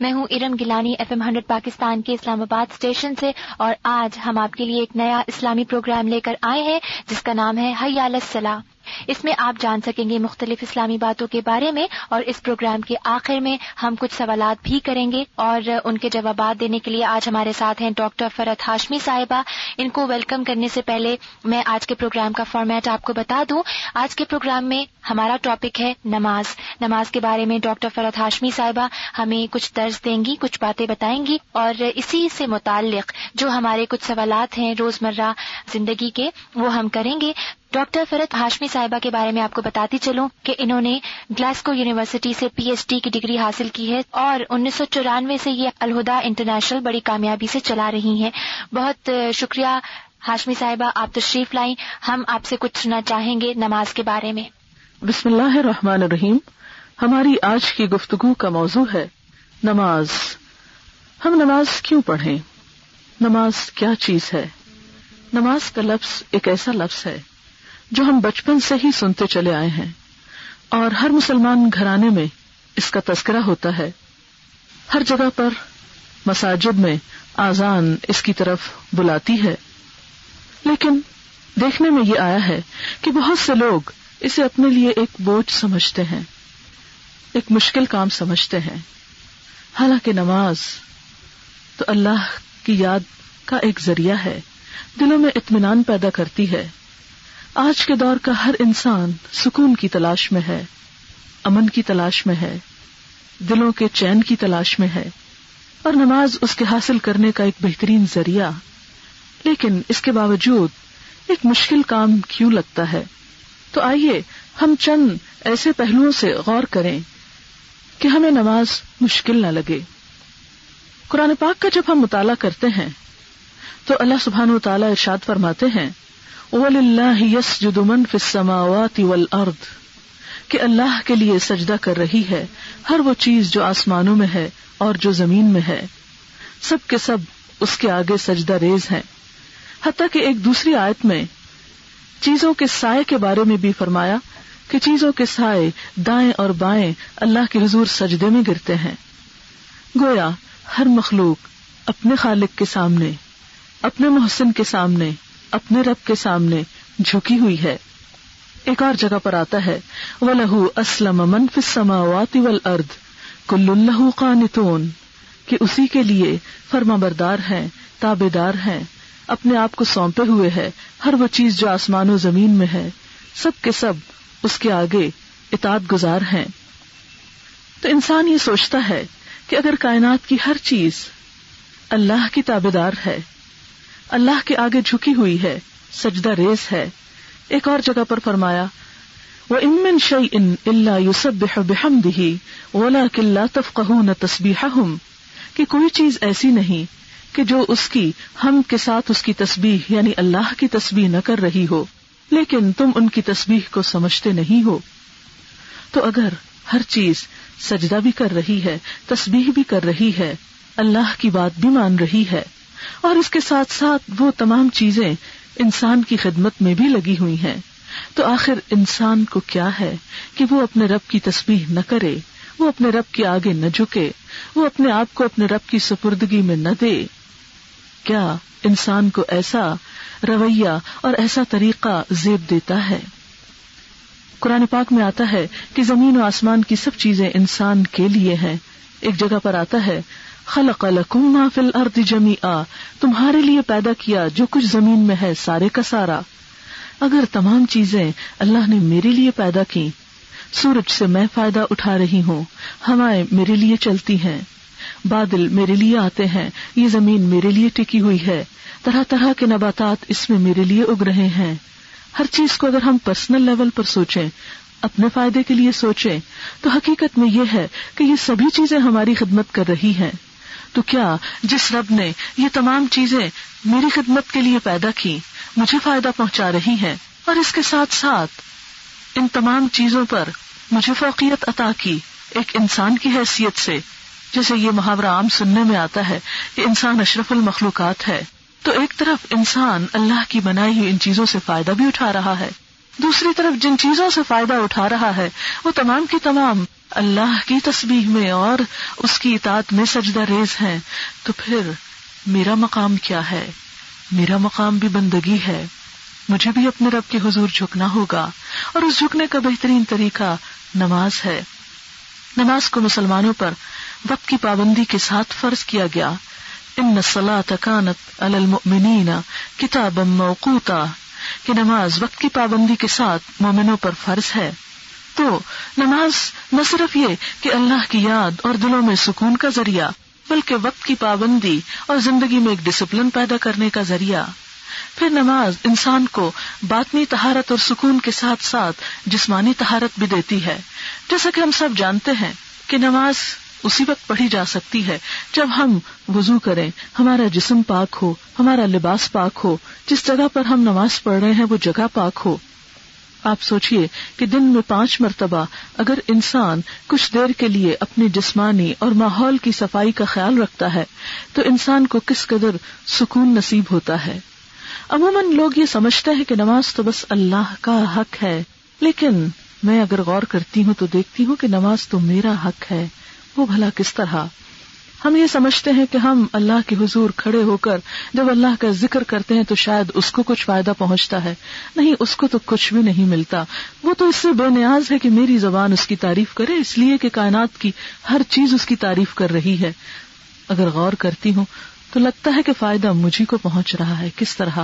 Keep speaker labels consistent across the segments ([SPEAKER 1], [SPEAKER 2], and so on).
[SPEAKER 1] میں ہوں Iram Gilani F M hundred Pakistan کے اسلام آباد اسٹیشن سے اور آج ہم آپ کے لیے ایک نیا اسلامی پروگرام لے کر آئے ہیں، جس کا نام ہے حیال السلام اس میں آپ جان سکیں گے مختلف اسلامی باتوں کے بارے میں اور اس پروگرام کے آخر میں ہم کچھ سوالات بھی کریں گے اور ان کے جوابات دینے کے لیے آج ہمارے ساتھ ہیں ڈاکٹر فرت ہاشمی صاحبہ۔ ان کو ویلکم کرنے سے پہلے میں آج کے پروگرام کا فارمیٹ آپ کو بتا دوں۔ آج کے پروگرام میں ہمارا ٹاپک ہے نماز۔ نماز کے بارے میں ڈاکٹر فرت ہاشمی صاحبہ ہمیں کچھ درج دیں گی، کچھ باتیں بتائیں گی اور اسی سے متعلق جو ہمارے کچھ سوالات ہیں روزمرہ زندگی کے وہ ہم کریں گے۔ ڈاکٹر فرت ہاشمی صاحبہ کے بارے میں آپ کو بتاتی چلوں کہ انہوں نے گلاسکو یونیورسٹی سے پی ایچ ڈی کی ڈگری حاصل کی ہے اور انیس سو چورانوے سے یہ الہدا انٹرنیشنل بڑی کامیابی سے چلا رہی ہیں۔ بہت شکریہ ہاشمی صاحبہ آپ تشریف لائیں۔ ہم آپ سے کچھ سننا چاہیں گے نماز کے بارے میں۔
[SPEAKER 2] بسم اللہ الرحمن الرحیم۔ ہماری آج کی گفتگو کا موضوع ہے نماز۔ ہم نماز کیوں پڑھیں؟ نماز کیا چیز ہے؟ نماز کا لفظ ایک ایسا لفظ ہے جو ہم بچپن سے ہی سنتے چلے آئے ہیں۔ اور ہر مسلمان گھرانے میں اس کا تذکرہ ہوتا ہے۔ ہر جگہ پر مساجد میں آزان اس کی طرف بلاتی ہے۔ لیکن دیکھنے میں یہ آیا ہے کہ بہت سے لوگ اسے اپنے لیے ایک بوجھ سمجھتے ہیں، ایک مشکل کام سمجھتے ہیں۔ حالانکہ نماز تو اللہ کی یاد کا ایک ذریعہ ہے۔ دلوں میں اطمینان پیدا کرتی ہے۔ آج کے دور کا ہر انسان سکون کی تلاش میں ہے، امن کی تلاش میں ہے، دلوں کے چین کی تلاش میں ہے۔ اور نماز اس کے حاصل کرنے کا ایک بہترین ذریعہ۔ لیکن اس کے باوجود ایک مشکل کام کیوں لگتا ہے؟ تو آئیے ہم چند ایسے پہلوؤں سے غور کریں کہ ہمیں نماز مشکل نہ لگے۔ قرآن پاک کا جب ہم مطالعہ کرتے ہیں، تو اللہ سبحان و تعالیٰ ارشاد فرماتے ہیں یس جدمن فسماوات ارد کہ اللہ کے لیے سجدہ کر رہی ہے، ہر وہ چیز جو آسمانوں میں ہے اور جو زمین میں ہے۔ سب کے سب اس کے آگے سجدہ ریز ہیں۔ حتیٰ کہ ایک دوسری آیت میں چیزوں کے سائے کے بارے میں بھی فرمایا کہ چیزوں کے سائے دائیں اور بائیں اللہ کے حضور سجدے میں گرتے ہیں۔ گویا ہر مخلوق اپنے خالق کے سامنے، اپنے محسن کے سامنے اپنے رب کے سامنے جھکی ہوئی ہے۔ ایک اور جگہ پر آتا ہے۔ و لہو اسلم منف سماوات ارد کل اللہ قانتون۔ کہ اسی کے لیے فرما بردار ہیں تابے دار ہیں، اپنے آپ کو سونپے ہوئے ہے ہر وہ چیز جو آسمان و زمین میں ہے، سب کے سب اس کے آگے اطاعت گزار ہیں۔ تو انسان یہ سوچتا ہے کہ اگر کائنات کی ہر چیز اللہ کی تابے دار ہے اللہ کے آگے جھکی ہوئی ہے، سجدہ ریز ہے۔ ایک اور جگہ پر فرمایا وہ امن شعی ان اللہ یوسب بحم دہی اولا کلّا تفقہ نہ تصبیح کہ کوئی چیز ایسی نہیں کہ جو اس کی، ہم کے ساتھ اس کی تسبیح یعنی اللہ کی تسبیح نہ کر رہی ہو، لیکن تم ان کی تسبیح کو سمجھتے نہیں ہو۔ تو اگر ہر چیز سجدہ بھی کر رہی ہے، تسبیح بھی کر رہی ہے، اللہ کی بات بھی مان رہی ہے۔ اور اس کے ساتھ ساتھ وہ تمام چیزیں انسان کی خدمت میں بھی لگی ہوئی ہیں۔ تو آخر انسان کو کیا ہے کہ وہ اپنے رب کی تسبیح نہ کرے، وہ اپنے رب کے آگے نہ جھکے، وہ اپنے آپ کو اپنے رب کی سپردگی میں نہ دے۔ کیا انسان کو ایسا رویہ اور ایسا طریقہ زیب دیتا ہے؟ قرآن پاک میں آتا ہے کہ زمین و آسمان کی سب چیزیں انسان کے لیے ہیں۔ ایک جگہ پر آتا ہے خلق لکم ما فی الارض جمیعا، تمہارے لیے پیدا کیا جو کچھ زمین میں ہے، سارے کا سارا۔ اگر تمام چیزیں اللہ نے میرے لیے پیدا کی سورج سے میں فائدہ اٹھا رہی ہوں، ہوائیں میرے لیے چلتی ہیں۔ بادل میرے لیے آتے ہیں، یہ زمین میرے لیے ٹکی ہوئی ہے۔ طرح طرح کے نباتات اس میں میرے لیے اگ رہے ہیں۔ ہر چیز کو اگر ہم پرسنل لیول پر سوچیں، اپنے فائدے کے لیے سوچیں، تو حقیقت میں یہ ہے کہ یہ سبھی چیزیں ہماری خدمت کر رہی ہیں۔ تو کیا جس رب نے یہ تمام چیزیں میری خدمت کے لیے پیدا کی، مجھے فائدہ پہنچا رہی ہیں اور اس کے ساتھ ساتھ ان تمام چیزوں پر مجھے فوقیت عطا کی ایک انسان کی حیثیت سے۔ جیسے یہ محاورہ عام سننے میں آتا ہے کہ انسان اشرف المخلوقات ہے۔ تو ایک طرف انسان اللہ کی بنائی ہوئی ان چیزوں سے فائدہ بھی اٹھا رہا ہے۔ دوسری طرف جن چیزوں سے فائدہ اٹھا رہا ہے، وہ تمام کی تمام اللہ کی تسبیح میں اور اس کی اطاعت میں سجدہ ریز ہیں، تو پھر میرا مقام کیا ہے؟ میرا مقام بھی بندگی ہے۔ مجھے بھی اپنے رب کے حضور جھکنا ہوگا۔ اور اس جھکنے کا بہترین طریقہ نماز ہے۔ نماز کو مسلمانوں پر وقت کی پابندی کے ساتھ فرض کیا گیا۔ ان نسلا تکانت المؤمنین کتاب موقوتا، کہ نماز وقت کی پابندی کے ساتھ مومنوں پر فرض ہے۔ تو نماز نہ صرف یہ کہ اللہ کی یاد اور دلوں میں سکون کا ذریعہ، بلکہ وقت کی پابندی اور زندگی میں ایک ڈسپلن پیدا کرنے کا ذریعہ۔ پھر نماز انسان کو باطنی تہارت اور سکون کے ساتھ ساتھ جسمانی تہارت بھی دیتی ہے۔ جیسا کہ ہم سب جانتے ہیں کہ نماز اسی وقت پڑھی جا سکتی ہے جب ہم وضو کریں، ہمارا جسم پاک ہو، ہمارا لباس پاک ہو، جس جگہ پر ہم نماز پڑھ رہے ہیں وہ جگہ پاک ہو۔ آپ سوچئے کہ دن میں پانچ مرتبہ اگر انسان کچھ دیر کے لیے اپنی جسمانی اور ماحول کی صفائی کا خیال رکھتا ہے، تو انسان کو کس قدر سکون نصیب ہوتا ہے۔ عموماً لوگ یہ سمجھتے ہیں کہ نماز تو بس اللہ کا حق ہے، لیکن میں اگر غور کرتی ہوں تو دیکھتی ہوں کہ نماز تو میرا حق ہے۔ وہ بھلا کس طرح؟ ہم یہ سمجھتے ہیں کہ ہم اللہ کے حضور کھڑے ہو کر جب اللہ کا ذکر کرتے ہیں تو شاید اس کو کچھ فائدہ پہنچتا ہے۔ نہیں، اس کو تو کچھ بھی نہیں ملتا۔ وہ تو اس سے بے نیاز ہے کہ میری زبان اس کی تعریف کرے، اس لیے کہ کائنات کی ہر چیز اس کی تعریف کر رہی ہے۔ اگر غور کرتی ہوں تو لگتا ہے کہ فائدہ مجھے کو پہنچ رہا ہے۔ کس طرح؟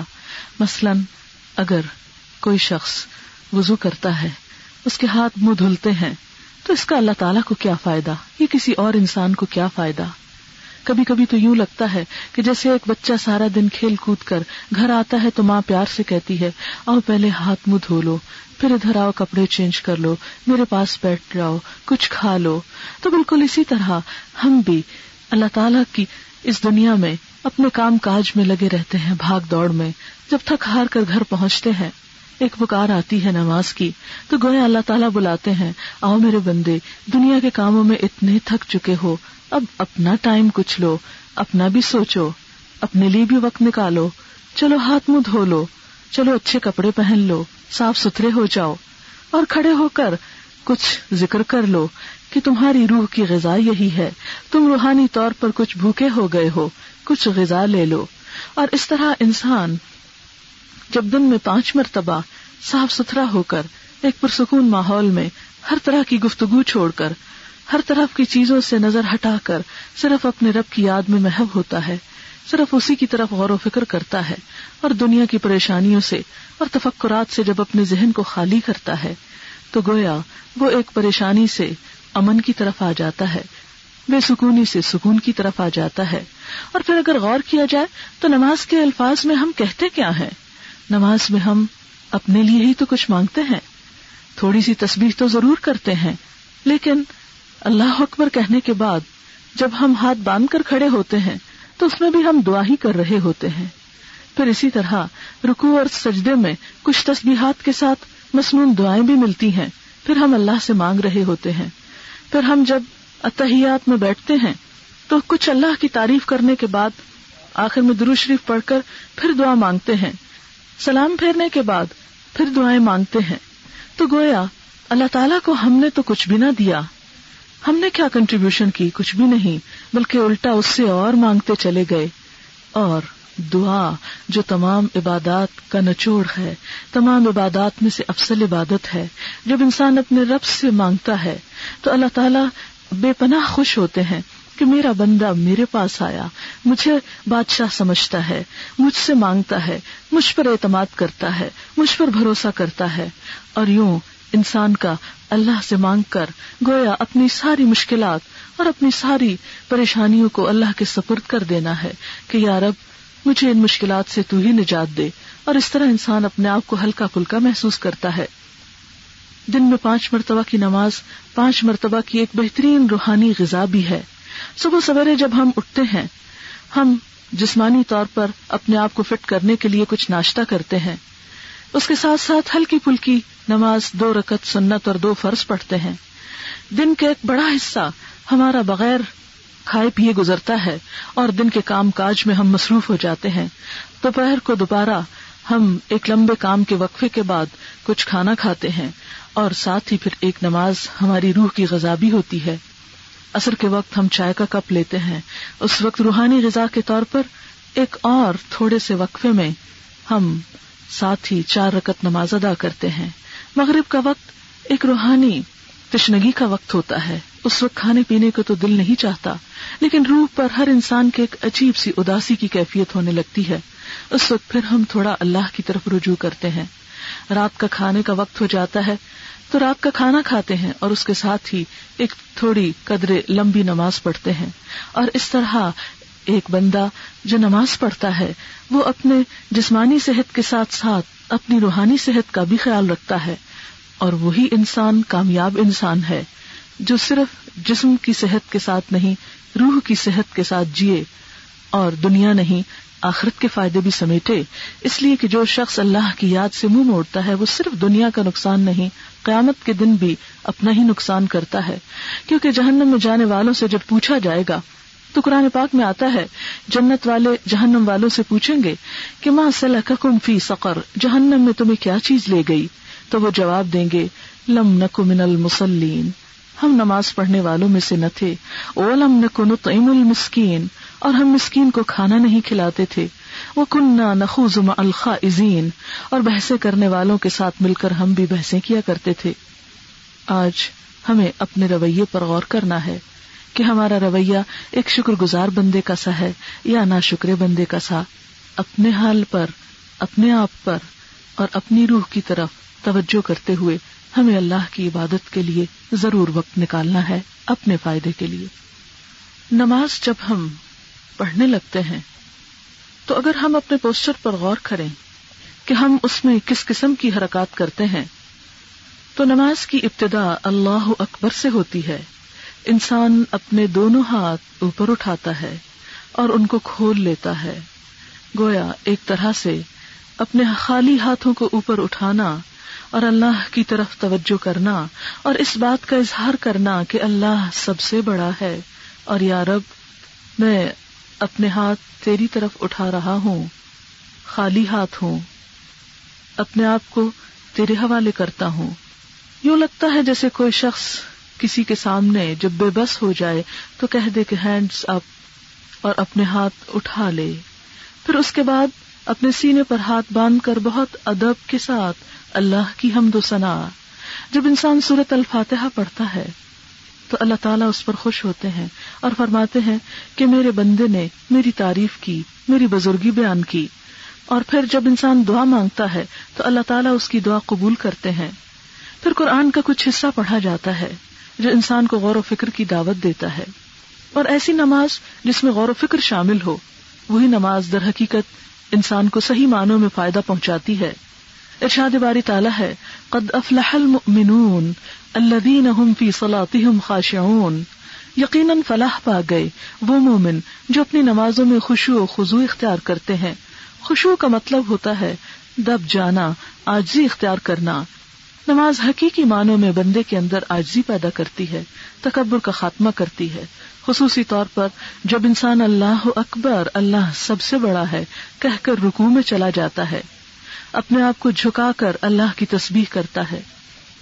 [SPEAKER 2] مثلاً اگر کوئی شخص وضو کرتا ہے، اس کے ہاتھ منہ دھلتے ہیں، تو اس کا اللہ تعالیٰ کو کیا فائدہ؟ یہ کسی اور انسان کو کیا فائدہ؟ کبھی کبھی تو یوں لگتا ہے کہ جیسے ایک بچہ سارا دن کھیل کود کر گھر آتا ہے تو ماں پیار سے کہتی ہے، آؤ پہلے ہاتھ منہ دھو لو، پھر ادھر آؤ، کپڑے چینج کر لو، میرے پاس بیٹھ جاؤ، کچھ کھا لو۔ تو بالکل اسی طرح ہم بھی اللہ تعالیٰ کی اس دنیا میں اپنے کام کاج میں لگے رہتے ہیں، بھاگ دوڑ میں۔ جب تھک ہار کر گھر پہنچتے ہیں، ایک پکار آتی ہے نماز کی، تو گویا اللہ تعالیٰ بلاتے ہیں، آؤ میرے بندے، دنیا کے کاموں میں اتنے تھک چکے ہو اب اپنا ٹائم کچھ لو اپنا بھی سوچو، اپنے لیے بھی وقت نکالو۔ چلو ہاتھ منہ دھو لو، چلو اچھے کپڑے پہن لو، صاف ستھرے ہو جاؤ اور کھڑے ہو کر کچھ ذکر کر لو کہ تمہاری روح کی غذا یہی ہے۔ تم روحانی طور پر کچھ بھوکے ہو گئے ہو، کچھ غذا لے لو۔ اور اس طرح انسان جب دن میں پانچ مرتبہ صاف ستھرا ہو کر ایک پرسکون ماحول میں ہر طرح کی گفتگو چھوڑ کر ہر طرف کی چیزوں سے نظر ہٹا کر صرف اپنے رب کی یاد میں محب ہوتا ہے، صرف اسی کی طرف غور و فکر کرتا ہے اور دنیا کی پریشانیوں سے اور تفکرات سے جب اپنے ذہن کو خالی کرتا ہے، تو گویا وہ ایک پریشانی سے امن کی طرف آ جاتا ہے، بے سکونی سے سکون کی طرف آ جاتا ہے۔ اور پھر اگر غور کیا جائے، تو نماز کے الفاظ میں ہم کہتے کیا ہیں؟ نماز میں ہم اپنے لیے ہی تو کچھ مانگتے ہیں۔ تھوڑی سی تصویر تو ضرور کرتے ہیں، لیکن اللہ اکبر کہنے کے بعد جب ہم ہاتھ باندھ کر کھڑے ہوتے ہیں تو اس میں بھی ہم دعا ہی کر رہے ہوتے ہیں۔ پھر اسی طرح رکو اور سجدے میں کچھ تصبیحات کے ساتھ مصنون دعائیں بھی ملتی ہیں۔ پھر ہم اللہ سے مانگ رہے ہوتے ہیں۔ پھر ہم جب اتحیات میں بیٹھتے ہیں تو کچھ اللہ کی تعریف کرنے کے بعد آخر میں درو شریف پڑھ کر پھر دعا مانگتے ہیں۔ سلام پھیرنے کے بعد پھر دعائیں مانگتے ہیں۔ تو گویا اللہ تعالیٰ کو ہم نے تو کچھ بھی نہ دیا۔ ہم نے کیا کنٹریبیوشن کی؟ کچھ بھی نہیں، بلکہ الٹا اس سے اور مانگتے چلے گئے۔ اور دعا، جو تمام عبادات کا نچوڑ ہے، تمام عبادات میں سے افسل عبادت ہے۔ جب انسان اپنے رب سے مانگتا ہے، تو اللہ تعالیٰ بے پناہ خوش ہوتے ہیں کہ میرا بندہ میرے پاس آیا، مجھے بادشاہ سمجھتا ہے، مجھ سے مانگتا ہے، مجھ پر اعتماد کرتا ہے، مجھ پر بھروسہ کرتا ہے۔ اور یوں انسان کا اللہ سے مانگ کر گویا اپنی ساری مشکلات اور اپنی ساری پریشانیوں کو اللہ کے سپرد کر دینا ہے کہ یار اب مجھے ان مشکلات سے تو ہی نجات دے اور اس طرح انسان اپنے آپ کو ہلکا پھلکا محسوس کرتا ہے۔ دن میں پانچ مرتبہ کی نماز، پانچ مرتبہ کی ایک بہترین روحانی غذا بھی ہے۔ صبح سویرے جب ہم اٹھتے ہیں، ہم جسمانی طور پر اپنے آپ کو فٹ کرنے کے لیے کچھ ناشتہ کرتے ہیں۔ اس کے ساتھ ساتھ ہلکی پھلکی نماز دو رکت سنت اور دو فرض پڑھتے ہیں۔ دن کا ایک بڑا حصہ ہمارا بغیر کھائے پیے گزرتا ہے اور دن کے کام کاج میں ہم مصروف ہو جاتے ہیں۔ دوپہر کو دوبارہ ہم ایک لمبے کام کے وقفے کے بعد کچھ کھانا کھاتے ہیں اور ساتھ ہی پھر ایک نماز ہماری روح کی غذا بھی ہوتی ہے۔ اثر کے وقت ہم چائے کا کپ لیتے ہیں۔ اس وقت روحانی غذا کے طور پر ایک اور تھوڑے سے وقفے میں ہم ساتھ ہی چار رکت نماز ادا کرتے ہیں۔ مغرب کا وقت ایک روحانی تشنگی کا وقت ہوتا ہے۔ اس وقت کھانے پینے کو تو دل نہیں چاہتا، لیکن روح پر ہر انسان کے ایک عجیب سی اداسی کی کیفیت ہونے لگتی ہے۔ اس وقت پھر ہم تھوڑا اللہ کی طرف رجوع کرتے ہیں۔ رات کا کھانے کا وقت ہو جاتا ہے، تو رات کا کھانا کھاتے ہیں اور اس کے ساتھ ہی ایک تھوڑی قدرے لمبی نماز پڑھتے ہیں۔ اور اس طرح ایک بندہ جو نماز پڑھتا ہے، وہ اپنے جسمانی صحت کے ساتھ ساتھ اپنی روحانی صحت کا بھی خیال رکھتا ہے۔ اور وہی انسان کامیاب انسان ہے، جو صرف جسم کی صحت کے ساتھ نہیں، روح کی صحت کے ساتھ جیے۔ اور دنیا نہیں، آخرت کے فائدے بھی سمیٹے۔ اس لیے کہ جو شخص اللہ کی یاد سے منہ موڑتا ہے، وہ صرف دنیا کا نقصان نہیں، قیامت کے دن بھی اپنا ہی نقصان کرتا ہے۔ کیونکہ جہنم میں جانے والوں سے جب پوچھا جائے گا تو قرآن پاک میں آتا ہے، جنت والے جہنم والوں سے پوچھیں گے کہ ماں سلحم فی سقر، جہنم میں تمہیں کیا چیز لے گئی؟ تو وہ جواب دیں گے، لم نکو من المسلین ہم نماز پڑھنے والوں میں سے نہ تھے۔ او لم نکو نطعم المسکین اور ہم مسکین کو کھانا نہیں کھلاتے تھے۔ وہ کنہ نخوز الخا عظین اور بحثیں کرنے والوں کے ساتھ مل کر ہم بھی بحثیں کیا کرتے تھے۔ آج ہمیں اپنے رویے پر غور کرنا ہے۔ کہ ہمارا رویہ ایک شکر گزار بندے کا سا ہے یا نا شکر بندے کا سا۔ اپنے حال پر، اپنے آپ پر اور اپنی روح کی طرف توجہ کرتے ہوئے ہمیں اللہ کی عبادت کے لیے ضرور وقت نکالنا ہے اپنے فائدے کے لیے۔ نماز جب ہم پڑھنے لگتے ہیں، تو اگر ہم اپنے پوسٹر پر غور کریں کہ ہم اس میں کس قسم کی حرکات کرتے ہیں، تو نماز کی ابتدا اللہ اکبر سے ہوتی ہے۔ انسان اپنے دونوں ہاتھ اوپر اٹھاتا ہے اور ان کو کھول لیتا ہے۔ گویا ایک طرح سے اپنے خالی ہاتھوں کو اوپر اٹھانا اور اللہ کی طرف توجہ کرنا اور اس بات کا اظہار کرنا کہ اللہ سب سے بڑا ہے اور یا رب، میں اپنے ہاتھ تیری طرف اٹھا رہا ہوں، خالی ہاتھ ہوں، اپنے آپ کو تیرے حوالے کرتا ہوں۔ یوں لگتا ہے جیسے کوئی شخص کسی کے سامنے جب بے بس ہو جائے تو کہہ دے کہ ہینڈس اپ اور اپنے ہاتھ اٹھا لے۔ پھر اس کے بعد اپنے سینے پر ہاتھ باندھ کر بہت ادب کے ساتھ اللہ کی حمد و ثنا جب انسان صورت الفاتحہ پڑھتا ہے تو اللہ تعالیٰ اس پر خوش ہوتے ہیں اور فرماتے ہیں کہ میرے بندے نے میری تعریف کی، میری بزرگی بیان کی۔ اور پھر جب انسان دعا مانگتا ہے تو اللہ تعالیٰ اس کی دعا قبول کرتے ہیں۔ پھر قرآن کا کچھ حصہ پڑھا جاتا ہے۔ جو انسان کو غور و فکر کی دعوت دیتا ہے۔ اور ایسی نماز جس میں غور و فکر شامل ہو، وہی نماز در حقیقت انسان کو صحیح معنوں میں فائدہ پہنچاتی ہے۔ ارشاد باری تعالیٰ ہے، قد افلح المؤمنون الذين هم في صلاتهم خاشعون۔ یقیناً فلاح پا گئے وہ مومن جو اپنی نمازوں میں خوشو و خزو اختیار کرتے ہیں۔ خوشو کا مطلب ہوتا ہے، دب جانا، آجزی اختیار کرنا۔ نماز حقیقی معنوں میں بندے کے اندر آجزی پیدا کرتی ہے، تکبر کا خاتمہ کرتی ہے۔ خصوصی طور پر جب انسان اللہ اکبر، اللہ سب سے بڑا ہے، کہہ کر رکو میں چلا جاتا ہے۔ اپنے آپ کو جھکا کر اللہ کی تسبیح کرتا ہے۔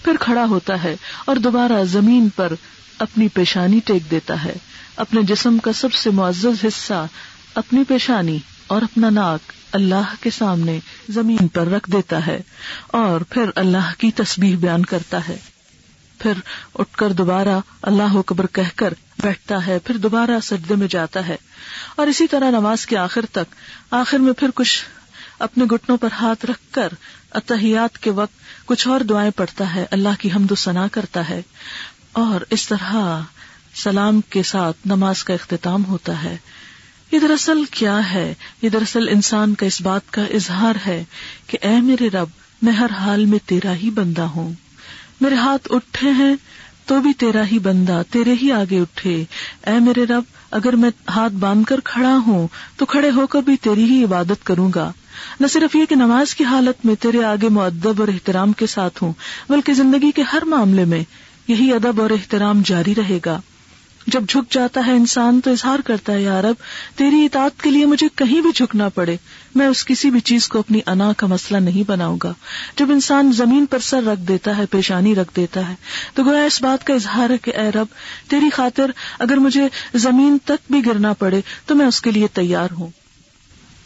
[SPEAKER 2] پھر کھڑا ہوتا ہے اور دوبارہ زمین پر اپنی پیشانی ٹیک دیتا ہے۔ اپنے جسم کا سب سے معزز حصہ، اپنی پیشانی۔ اور اپنا ناک اللہ کے سامنے زمین پر رکھ دیتا ہے اور پھر اللہ کی تسبیح بیان کرتا ہے۔ پھر اٹھ کر دوبارہ اللہ اکبر کہہ کر بیٹھتا ہے، پھر دوبارہ سجدے میں جاتا ہے۔ اور اسی طرح نماز کے آخر تک، آخر میں پھر کچھ اپنے گٹنوں پر ہاتھ رکھ کر اتحیات کے وقت کچھ اور دعائیں پڑھتا ہے، اللہ کی حمد و ثنا کرتا ہے۔ اور اس طرح سلام کے ساتھ نماز کا اختتام ہوتا ہے۔ یہ دراصل کیا ہے؟ یہ دراصل انسان کا اس بات کا اظہار ہے کہ اے میرے رب، میں ہر حال میں تیرا ہی بندہ ہوں۔ میرے ہاتھ اٹھے ہیں تو بھی تیرا ہی بندہ، تیرے ہی آگے اٹھے۔ اے میرے رب، اگر میں ہاتھ باندھ کر کھڑا ہوں تو کھڑے ہو کر بھی تیری ہی عبادت کروں گا۔ نہ صرف یہ کہ نماز کی حالت میں تیرے آگے معدب اور احترام کے ساتھ ہوں، بلکہ زندگی کے ہر معاملے میں یہی ادب اور احترام جاری رہے گا۔ جب جھک جاتا ہے انسان تو اظہار کرتا ہے یار اب تیری اطاعت کے لیے مجھے کہیں بھی جھکنا پڑے، میں اس کسی بھی چیز کو اپنی انا کا مسئلہ نہیں بناؤں گا۔ جب انسان زمین پر سر رکھ دیتا ہے، پیشانی رکھ دیتا ہے، تو گویا اس بات کا اظہار ہے کہ، اے رب، تیری خاطر اگر مجھے زمین تک بھی گرنا پڑے، تو میں اس کے لیے تیار ہوں۔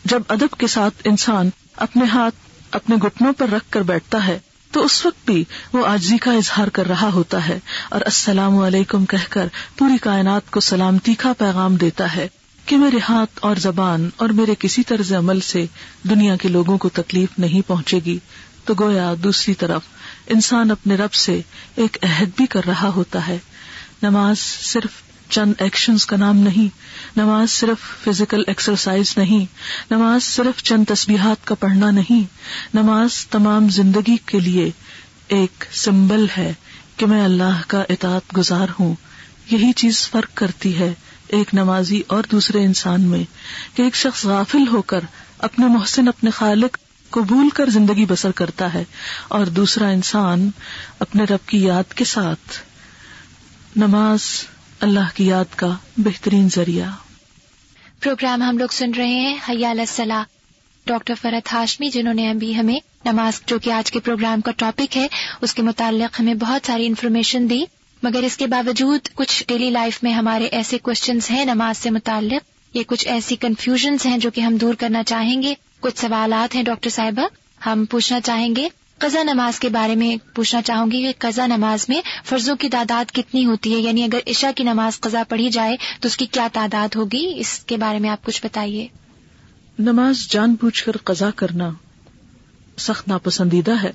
[SPEAKER 2] جب ادب کے ساتھ انسان اپنے ہاتھ اپنے گٹنوں پر رکھ کر بیٹھتا ہے تو اس وقت بھی وہ آجزی کا اظہار کر رہا ہوتا ہے اور السلام علیکم کہہ کر پوری کائنات کو سلامتی کا پیغام دیتا ہے کہ میرے ہاتھ اور زبان اور میرے کسی طرز عمل سے دنیا کے لوگوں کو تکلیف نہیں پہنچے گی۔ تو گویا دوسری طرف انسان اپنے رب سے ایک عہد بھی کر رہا ہوتا ہے۔ نماز صرف چند ایکشنز کا نام نہیں۔ نماز صرف فزیکل ایکسرسائز نہیں۔ نماز صرف چند تسبیحات کا پڑھنا نہیں۔ نماز تمام زندگی کے لیے ایک سمبل ہے کہ میں اللہ کا اطاعت گزار ہوں۔ یہی چیز فرق کرتی ہے ایک نمازی اور دوسرے انسان میں کہ ایک شخص غافل ہو کر اپنے محسن، اپنے خالق کو بھول کر زندگی بسر کرتا ہے اور دوسرا انسان اپنے رب کی یاد کے ساتھ نماز اللہ کی یاد کا بہترین ذریعہ۔
[SPEAKER 1] پروگرام ہم لوگ سن رہے ہیں حیال الصلاح ڈاکٹر فرت ہاشمی، جنہوں نے ابھی ہمیں نماز جو کہ آج کے پروگرام کا ٹاپک ہے، اس کے متعلق ہمیں بہت ساری انفارمیشن دی۔ مگر اس کے باوجود کچھ ڈیلی لائف میں ہمارے ایسے کوشچنس ہیں نماز سے متعلق یہ کچھ ایسی کنفیوژنس ہیں جو کہ ہم دور کرنا چاہیں گے۔ کچھ سوالات ہیں ڈاکٹر صاحبہ، ہم پوچھنا چاہیں گے۔ قزا نماز کے بارے میں پوچھنا چاہوں گی کہ قزا نماز میں فرضوں کی تعداد کتنی ہوتی ہے؟ یعنی اگر عشاء کی نماز قزا پڑھی جائے تو اس کی کیا تعداد ہوگی؟ اس کے بارے میں آپ کچھ بتائیے۔
[SPEAKER 2] نماز جان بوجھ کر قزا کرنا سخت ناپسندیدہ ہے،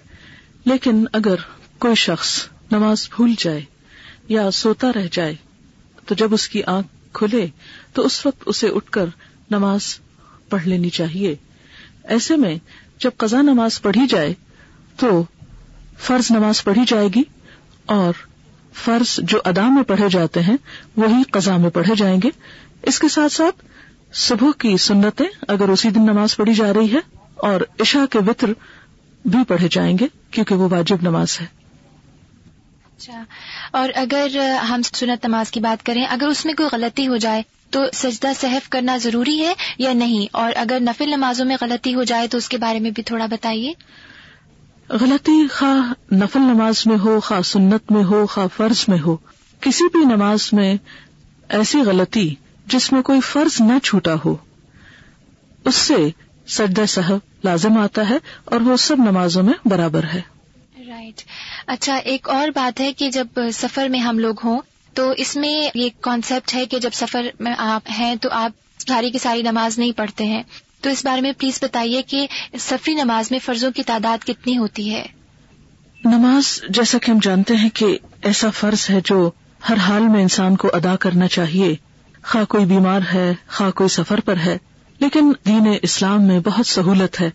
[SPEAKER 2] لیکن اگر کوئی شخص نماز بھول جائے یا سوتا رہ جائے تو جب اس کی آنکھ کھلے تو اس وقت اسے اٹھ کر نماز پڑھ لینی چاہیے۔ ایسے میں جب قزا نماز پڑھی جائے تو فرض نماز پڑھی جائے گی اور فرض جو ادا میں پڑھے جاتے ہیں وہی قزا میں پڑھے جائیں گے۔ اس کے ساتھ ساتھ صبح کی سنتیں اگر اسی دن نماز پڑھی جا رہی ہے اور عشاء کے وطر بھی پڑھے جائیں گے کیونکہ وہ واجب نماز ہے۔
[SPEAKER 1] اچھا اور اگر ہم سنت نماز کی بات کریں، اگر اس میں کوئی غلطی ہو جائے تو سجدہ صحف کرنا ضروری ہے یا نہیں؟ اور اگر نفل نمازوں میں غلطی ہو جائے تو اس کے بارے میں بھی تھوڑا بتائیے۔
[SPEAKER 2] غلطی خواہ نفل نماز میں ہو، خواہ سنت میں ہو، خواہ فرض میں ہو، کسی بھی نماز میں ایسی غلطی جس میں کوئی فرض نہ چھوٹا ہو، اس سے سجدہ صحب لازم آتا ہے اور وہ سب نمازوں میں برابر ہے۔
[SPEAKER 1] رائٹ اچھا ایک اور بات ہے کہ جب سفر میں ہم لوگ ہوں، تو اس میں یہ کانسیپٹ ہے کہ جب سفر میں آپ ہیں، تو آپ ساری کی ساری نماز نہیں پڑھتے ہیں۔ تو اس بارے میں پلیز بتائیے کہ سفری نماز میں فرضوں کی تعداد کتنی ہوتی ہے؟
[SPEAKER 2] نماز جیسا کہ ہم جانتے ہیں کہ ایسا فرض ہے جو ہر حال میں انسان کو ادا کرنا چاہیے۔ خواہ کوئی بیمار ہے، خواہ کوئی سفر پر ہے، لیکن دین اسلام میں بہت سہولت ہے۔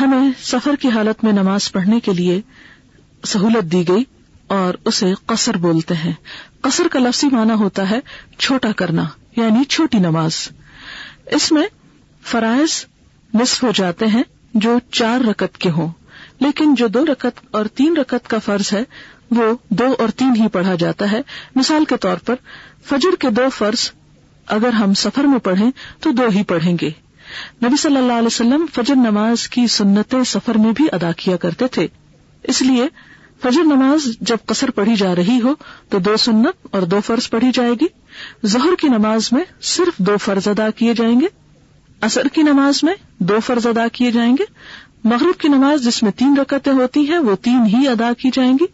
[SPEAKER 2] ہمیں سفر کی حالت میں نماز پڑھنے کے لیے سہولت دی گئی اور اسے قصر بولتے ہیں۔ قصر کا لفظی معنی ہوتا ہے چھوٹا کرنا یعنی چھوٹی نماز۔ اس میں فرائض نصف ہو جاتے ہیں جو چار رکت کے ہوں۔ لیکن جو دو رکت اور تین رکت کا فرض ہے، وہ دو اور تین ہی پڑھا جاتا ہے۔ مثال کے طور پر، فجر کے دو فرض اگر ہم سفر میں پڑھیں تو دو ہی پڑھیں گے۔ نبی صلی اللہ علیہ وسلم فجر نماز کی سنتیں سفر میں بھی ادا کیا کرتے تھے۔ اس لیے فجر نماز جب قصر پڑھی جا رہی ہو تو دو سنت اور دو فرض پڑھی جائے گی۔ ظہر کی نماز میں صرف دو فرض ادا کیے جائیں گے۔ اثر کی نماز میں دو فرض ادا کیے جائیں گے۔ مغرب کی نماز جس میں تین رکتیں ہوتی ہیں، وہ تین ہی ادا کی جائیں گی۔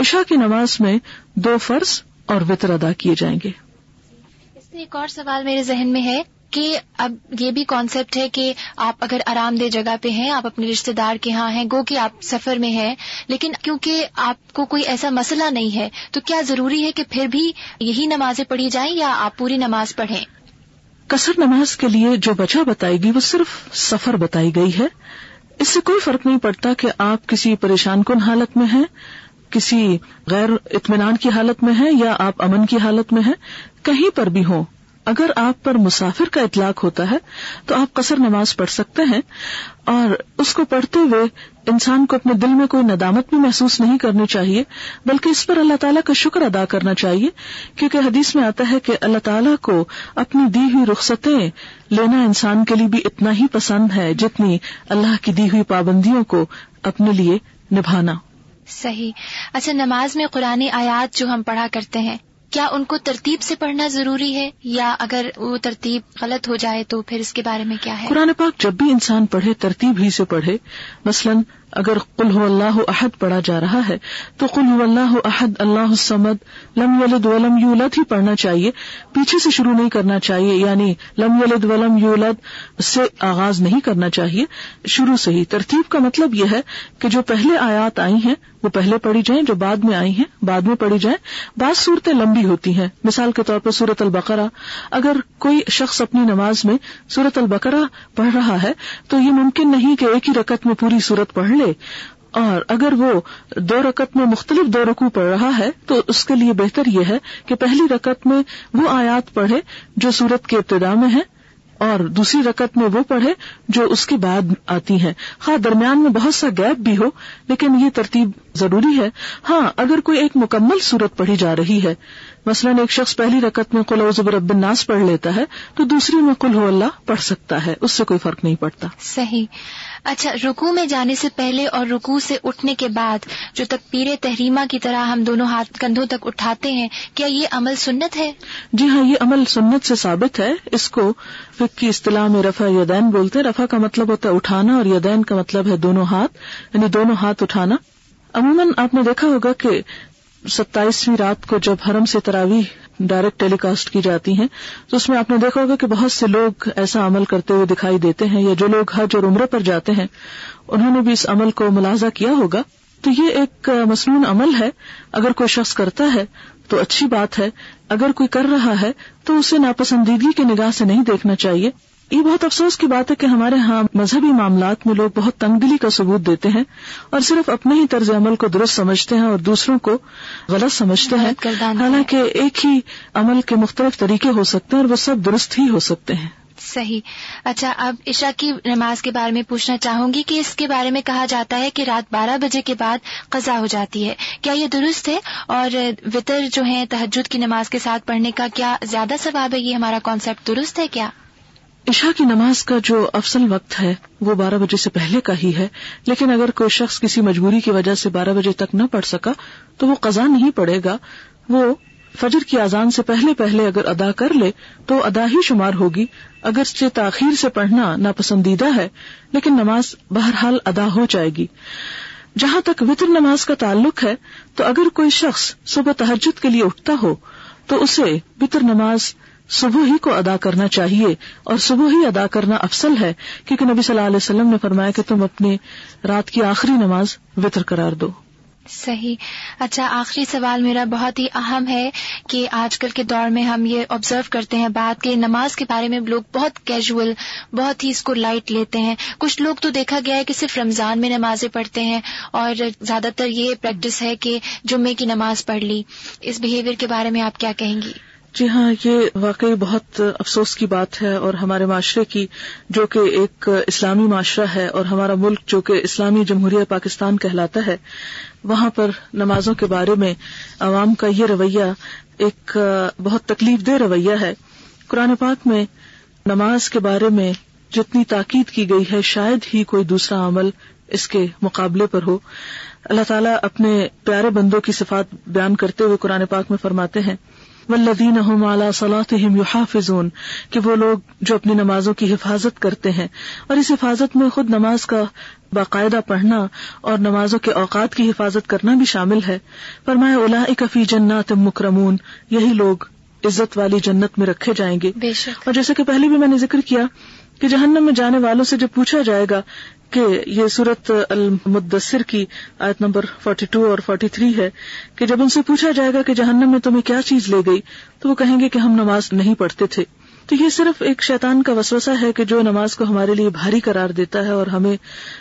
[SPEAKER 2] عشاء کی نماز میں دو فرض اور وطر ادا کیے جائیں گے۔
[SPEAKER 1] اس میں ایک اور سوال میرے ذہن میں ہے کہ اب یہ بھی کانسیپٹ ہے کہ آپ اگر آرام دہ جگہ پہ ہیں، آپ اپنے رشتے دار کے ہاں ہیں، گو کہ آپ سفر میں ہیں، لیکن کیونکہ آپ کو کوئی ایسا مسئلہ نہیں ہے، تو کیا ضروری ہے کہ پھر بھی یہی نمازیں پڑھی جائیں یا آپ پوری نماز پڑھیں؟
[SPEAKER 2] کثر نماز کے لیے جو وجہ بتائی گئی وہ صرف سفر بتائی گئی ہے۔ اس سے کوئی فرق نہیں پڑتا کہ آپ کسی پریشان کن حالت میں ہیں، کسی غیر اطمینان کی حالت میں ہیں یا آپ امن کی حالت میں ہیں، کہیں پر بھی ہوں۔ اگر آپ پر مسافر کا اطلاق ہوتا ہے تو آپ قصر نماز پڑھ سکتے ہیں اور اس کو پڑھتے ہوئے انسان کو اپنے دل میں کوئی ندامت بھی محسوس نہیں کرنی چاہیے، بلکہ اس پر اللہ تعالیٰ کا شکر ادا کرنا چاہیے، کیونکہ حدیث میں آتا ہے کہ اللہ تعالیٰ کو اپنی دی ہوئی رخصتیں لینا انسان کے لیے بھی اتنا ہی پسند ہے جتنی اللہ کی دی ہوئی پابندیوں کو اپنے لیے نبھانا۔
[SPEAKER 1] صحیح۔ اچھا نماز میں قرآن آیات جو ہم پڑھا کرتے ہیں کیا ان کو ترتیب سے پڑھنا ضروری ہے؟ یا اگر وہ ترتیب غلط ہو جائے تو پھر اس کے بارے میں کیا ہے؟
[SPEAKER 2] قرآن پاک جب بھی انسان پڑھے، ترتیب ہی سے پڑھے، مثلاً اگر قل ہو اللہ عہد پڑھا جا رہا ہے، تو قل ہو اللہ عہد اللہ سمد لم یلد ولم یولد ہی پڑھنا چاہیے، پیچھے سے شروع نہیں کرنا چاہیے یعنی لم یلد ولم یولد سے آغاز نہیں کرنا چاہیے، شروع سے ہی۔ ترتیب کا مطلب یہ ہے کہ جو پہلے آیات آئی ہیں، وہ پہلے پڑھی جائیں، جو بعد میں آئی ہیں، بعد میں پڑھی جائیں۔ بعض صورتیں لمبی ہوتی ہیں۔ مثال کے طور پر سورت البقرہ۔ اگر کوئی شخص اپنی نماز میں سورت البقرہ پڑھ رہا ہے، تو یہ ممکن نہیں کہ ایک ہی رکت میں پوری صورت پڑھ لے۔ اور اگر وہ دو رکت میں مختلف دو رکو پڑھ رہا ہے، تو اس کے لیے بہتر یہ ہے کہ پہلی رکت میں وہ آیات پڑھے جو سورت کے ابتدا میں ہے اور دوسری رکت میں وہ پڑھے جو اس کے بعد آتی ہیں۔ ہاں درمیان میں بہت سا گیپ بھی ہو، لیکن یہ ترتیب ضروری ہے۔ ہاں اگر کوئی ایک مکمل صورت پڑھی جا رہی ہے مثلاً ایک شخص پہلی رکت میں قلع زبر رب الناس پڑھ لیتا ہے تو دوسری میں کل ہو اللہ پڑھ سکتا ہے اس سے کوئی فرق نہیں پڑتا۔
[SPEAKER 1] صحیح۔ اچھا رکو میں جانے سے پہلے اور رکو سے اٹھنے کے بعد جو تکبیر تحریمہ کی طرح ہم دونوں ہاتھ کندھوں تک اٹھاتے ہیں کیا یہ عمل سنت ہے؟
[SPEAKER 2] جی ہاں یہ عمل سنت سے ثابت ہے۔ اس کو فک کی اصطلاح میں رفع یدین بولتے ہیں۔ رفع کا مطلب ہوتا ہے اٹھانا اور یدین کا مطلب ہے دونوں ہاتھ یعنی دونوں ہاتھ اٹھانا۔ عموماً آپ نے دیکھا ہوگا کہ ستائیسویں رات کو جب حرم سے تراوی ڈائریکٹ ٹیلی کاسٹ کی جاتی ہیں، تو اس میں آپ نے دیکھا ہوگا کہ بہت سے لوگ ایسا عمل کرتے ہوئے دکھائی دیتے ہیں یا جو لوگ حج اور عمرے پر جاتے ہیں، انہوں نے بھی اس عمل کو ملازہ کیا ہوگا۔ تو یہ ایک مصنون عمل ہے۔ اگر کوئی شخص کرتا ہے تو اچھی بات ہے، اگر کوئی کر رہا ہے تو اسے ناپسندیدگی کی نگاہ سے نہیں دیکھنا چاہیے۔ یہ بہت افسوس کی بات ہے کہ ہمارے ہاں مذہبی معاملات میں لوگ بہت تنگ دلی کا ثبوت دیتے ہیں اور صرف اپنے ہی طرز عمل کو درست سمجھتے ہیں اور دوسروں کو غلط سمجھتے ہیں۔ حالانکہ ایک ہی عمل کے مختلف طریقے ہو سکتے ہیں اور وہ سب درست ہی ہو سکتے ہیں۔
[SPEAKER 1] صحیح۔ اچھا اب عشاء کی نماز کے بارے میں پوچھنا چاہوں گی کہ اس کے بارے میں کہا جاتا ہے کہ رات بارہ بجے کے بعد قضا ہو جاتی ہے۔ کیا یہ درست ہے؟ اور وطر جو ہے تحجد کی نماز کے ساتھ پڑھنے کا کیا زیادہ ثواب ہے؟ یہ ہمارا کانسیپٹ درست ہے کیا؟
[SPEAKER 2] عشاء کی نماز کا جو افضل وقت ہے، وہ بارہ بجے سے پہلے کا ہی ہے، لیکن اگر کوئی شخص کسی مجبوری کی وجہ سے بارہ بجے تک نہ پڑھ سکا، تو وہ قزا نہیں پڑے گا۔ وہ فجر کی اذان سے پہلے پہلے اگر ادا کر لے، تو ادا ہی شمار ہوگی۔ اگر تاخیر سے پڑھنا ناپسندیدہ ہے، لیکن نماز بہرحال ادا ہو جائے گی۔ جہاں تک وطر نماز کا تعلق ہے، تو اگر کوئی شخص صبح تحجد کے لیے اٹھتا ہو، تو اسے وطر نماز صبح ہی کو ادا کرنا چاہیے اور صبح ہی ادا کرنا افسل ہے، کیونکہ نبی صلی اللہ علیہ وسلم نے فرمایا کہ تم اپنی رات کی آخری نماز وطر قرار دو۔
[SPEAKER 1] صحیح۔ اچھا آخری سوال میرا بہت ہی اہم ہے کہ آج کل کے دور میں ہم یہ آبزرو کرتے ہیں بات کہ نماز کے بارے میں لوگ بہت کیجول بہت ہی اس کو لائٹ لیتے ہیں۔ کچھ لوگ تو دیکھا گیا ہے کہ صرف رمضان میں نمازیں پڑھتے ہیں اور زیادہ تر یہ پریکٹس ہے کہ جمعے کی نماز پڑھ لی۔ اس بہیویئر کے بارے میں آپ کیا کہیں گی؟
[SPEAKER 2] جی ہاں یہ واقعی بہت افسوس کی بات ہے اور ہمارے معاشرے کی، جو کہ ایک اسلامی معاشرہ ہے اور ہمارا ملک جو کہ اسلامی جمہوریہ پاکستان کہلاتا ہے، وہاں پر نمازوں کے بارے میں عوام کا یہ رویہ ایک بہت تکلیف دہ رویہ ہے۔ قرآن پاک میں نماز کے بارے میں جتنی تاکید کی گئی ہے، شاید ہی کوئی دوسرا عمل اس کے مقابلے پر ہو۔ اللہ تعالیٰ اپنے پیارے بندوں کی صفات بیان کرتے ہوئے قرآن پاک میں فرماتے ہیں ولدین صلاحم یحافظون کہ وہ لوگ جو اپنی نمازوں کی حفاظت کرتے ہیں۔ اور اس حفاظت میں خود نماز کا باقاعدہ پڑھنا اور نمازوں کے اوقات کی حفاظت کرنا بھی شامل ہے۔ فرمایا اولا اکفی جنات مکرمون یہی لوگ عزت والی جنت میں رکھے جائیں گے۔ اور جیسے کہ پہلے بھی میں نے ذکر کیا کہ جہنم میں جانے والوں سے جب پوچھا جائے گا کہ یہ سورت المدثر کی آیت نمبر فورٹی ٹو اور فورٹی تھری ہے کہ جب ان سے پوچھا جائے گا کہ جہنم میں تمہیں کیا چیز لے گئی، تو وہ کہیں گے کہ ہم نماز نہیں پڑھتے تھے۔ تو یہ صرف ایک شیطان کا وسوسہ ہے کہ جو نماز کو ہمارے لیے بھاری قرار دیتا ہے اور ہمیں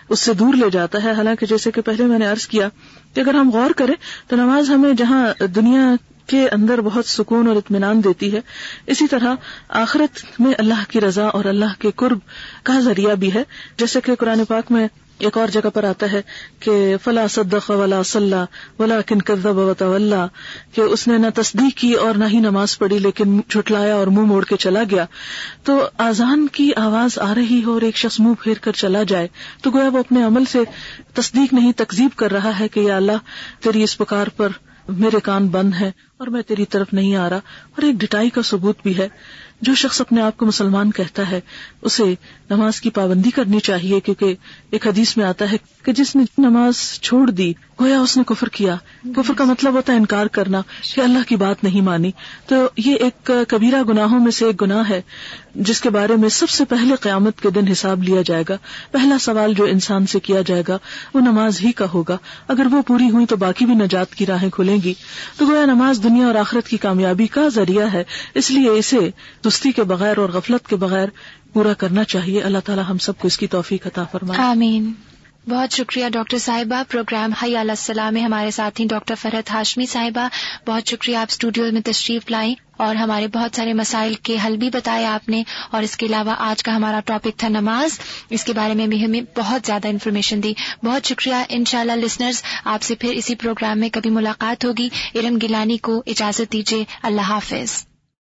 [SPEAKER 2] اس سے دور لے جاتا ہے۔ حالانکہ جیسے کہ پہلے میں نے ارض کیا کہ اگر ہم غور کریں تو نماز ہمیں جہاں دنیا کے اندر بہت سکون اور اطمینان دیتی ہے۔ اسی طرح آخرت میں اللہ کی رضا اور اللہ کے قرب کا ذریعہ بھی ہے۔ جیسے کہ قرآن پاک میں ایک اور جگہ پر آتا ہے کہ فلا صدق ولا صلاح ولا کن کذب وتولى کہ اس نے نہ تصدیق کی اور نہ ہی نماز پڑھی، لیکن جھٹلایا اور منہ موڑ کے چلا گیا۔ تو آزان کی آواز آ رہی ہو اور ایک شخص منہ پھیر کر چلا جائے، تو گویا وہ اپنے عمل سے تصدیق نہیں تکزیب کر رہا ہے کہ یا اللہ تیری اس پکار پر میرے کان بند ہیں اور میں تیری طرف نہیں آ رہا، اور ایک ڈٹائی کا ثبوت بھی ہے۔ جو شخص اپنے آپ کو مسلمان کہتا ہے، اسے نماز کی پابندی کرنی چاہیے، کیونکہ ایک حدیث میں آتا ہے کہ جس نے نماز چھوڑ دی، گویا اس نے کفر کیا۔ کفر کا مطلب ہوتا ہے انکار کرنا کہ اللہ کی بات نہیں مانی۔ تو یہ ایک کبیرہ گناہوں میں سے ایک گناہ ہے، جس کے بارے میں سب سے پہلے قیامت کے دن حساب لیا جائے گا۔ پہلا سوال جو انسان سے کیا جائے گا، وہ نماز ہی کا ہوگا۔ اگر وہ پوری ہوئی تو باقی بھی نجات کی راہیں کھلیں گی۔ تو گویا نماز دنیا اور آخرت کی کامیابی کا ذریعہ ہے۔ اس لیے اسے دستی کے بغیر اور غفلت کے بغیر پورا کرنا چاہیے۔ اللہ تعالیٰ ہم سب کو اس کی توفیق عطا فرمائے۔
[SPEAKER 1] آمین۔ بہت شکریہ ڈاکٹر صاحبہ۔ پروگرام حی علیہ السلام میں ہمارے ساتھی ڈاکٹر فرحت ہاشمی صاحبہ۔ بہت شکریہ آپ اسٹوڈیو میں تشریف لائیں اور ہمارے بہت سارے مسائل کے حل بھی بتایا آپ نے۔ اور اس کے علاوہ آج کا ہمارا ٹاپک تھا نماز۔ اس کے بارے میں بھی ہمیں بہت زیادہ انفارمیشن دی۔ بہت شکریہ۔ ان شاء اللہ لسنرز، آپ سے پھر اسی پروگرام میں کبھی ملاقات ہوگی۔ ارم گیلانی کو اجازت دیجیے اللہ حافظ۔